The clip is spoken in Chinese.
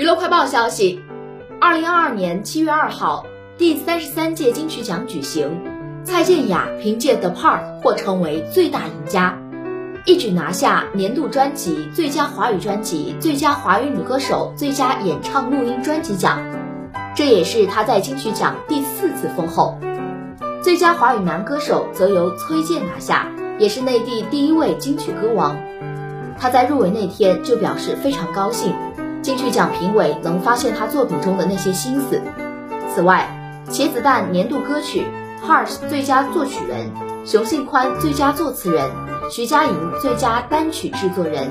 娱乐快报消息，二零二二年七月二号，第三十三届金曲奖举行，蔡健雅凭借《The Part》获称为最大赢家，一举拿下年度专辑、最佳华语专辑、最佳华语女歌手、最佳演唱录音专辑奖，这也是她在金曲奖第四次封后。最佳华语男歌手则由崔健拿下，也是内地第一位金曲歌王。他在入围那天就表示非常高兴。金曲奖评委能发现他作品中的那些心思。此外，茄子蛋年度歌曲《Heart》最佳作曲人，熊信宽最佳作词人，徐佳莹最佳单曲制作人。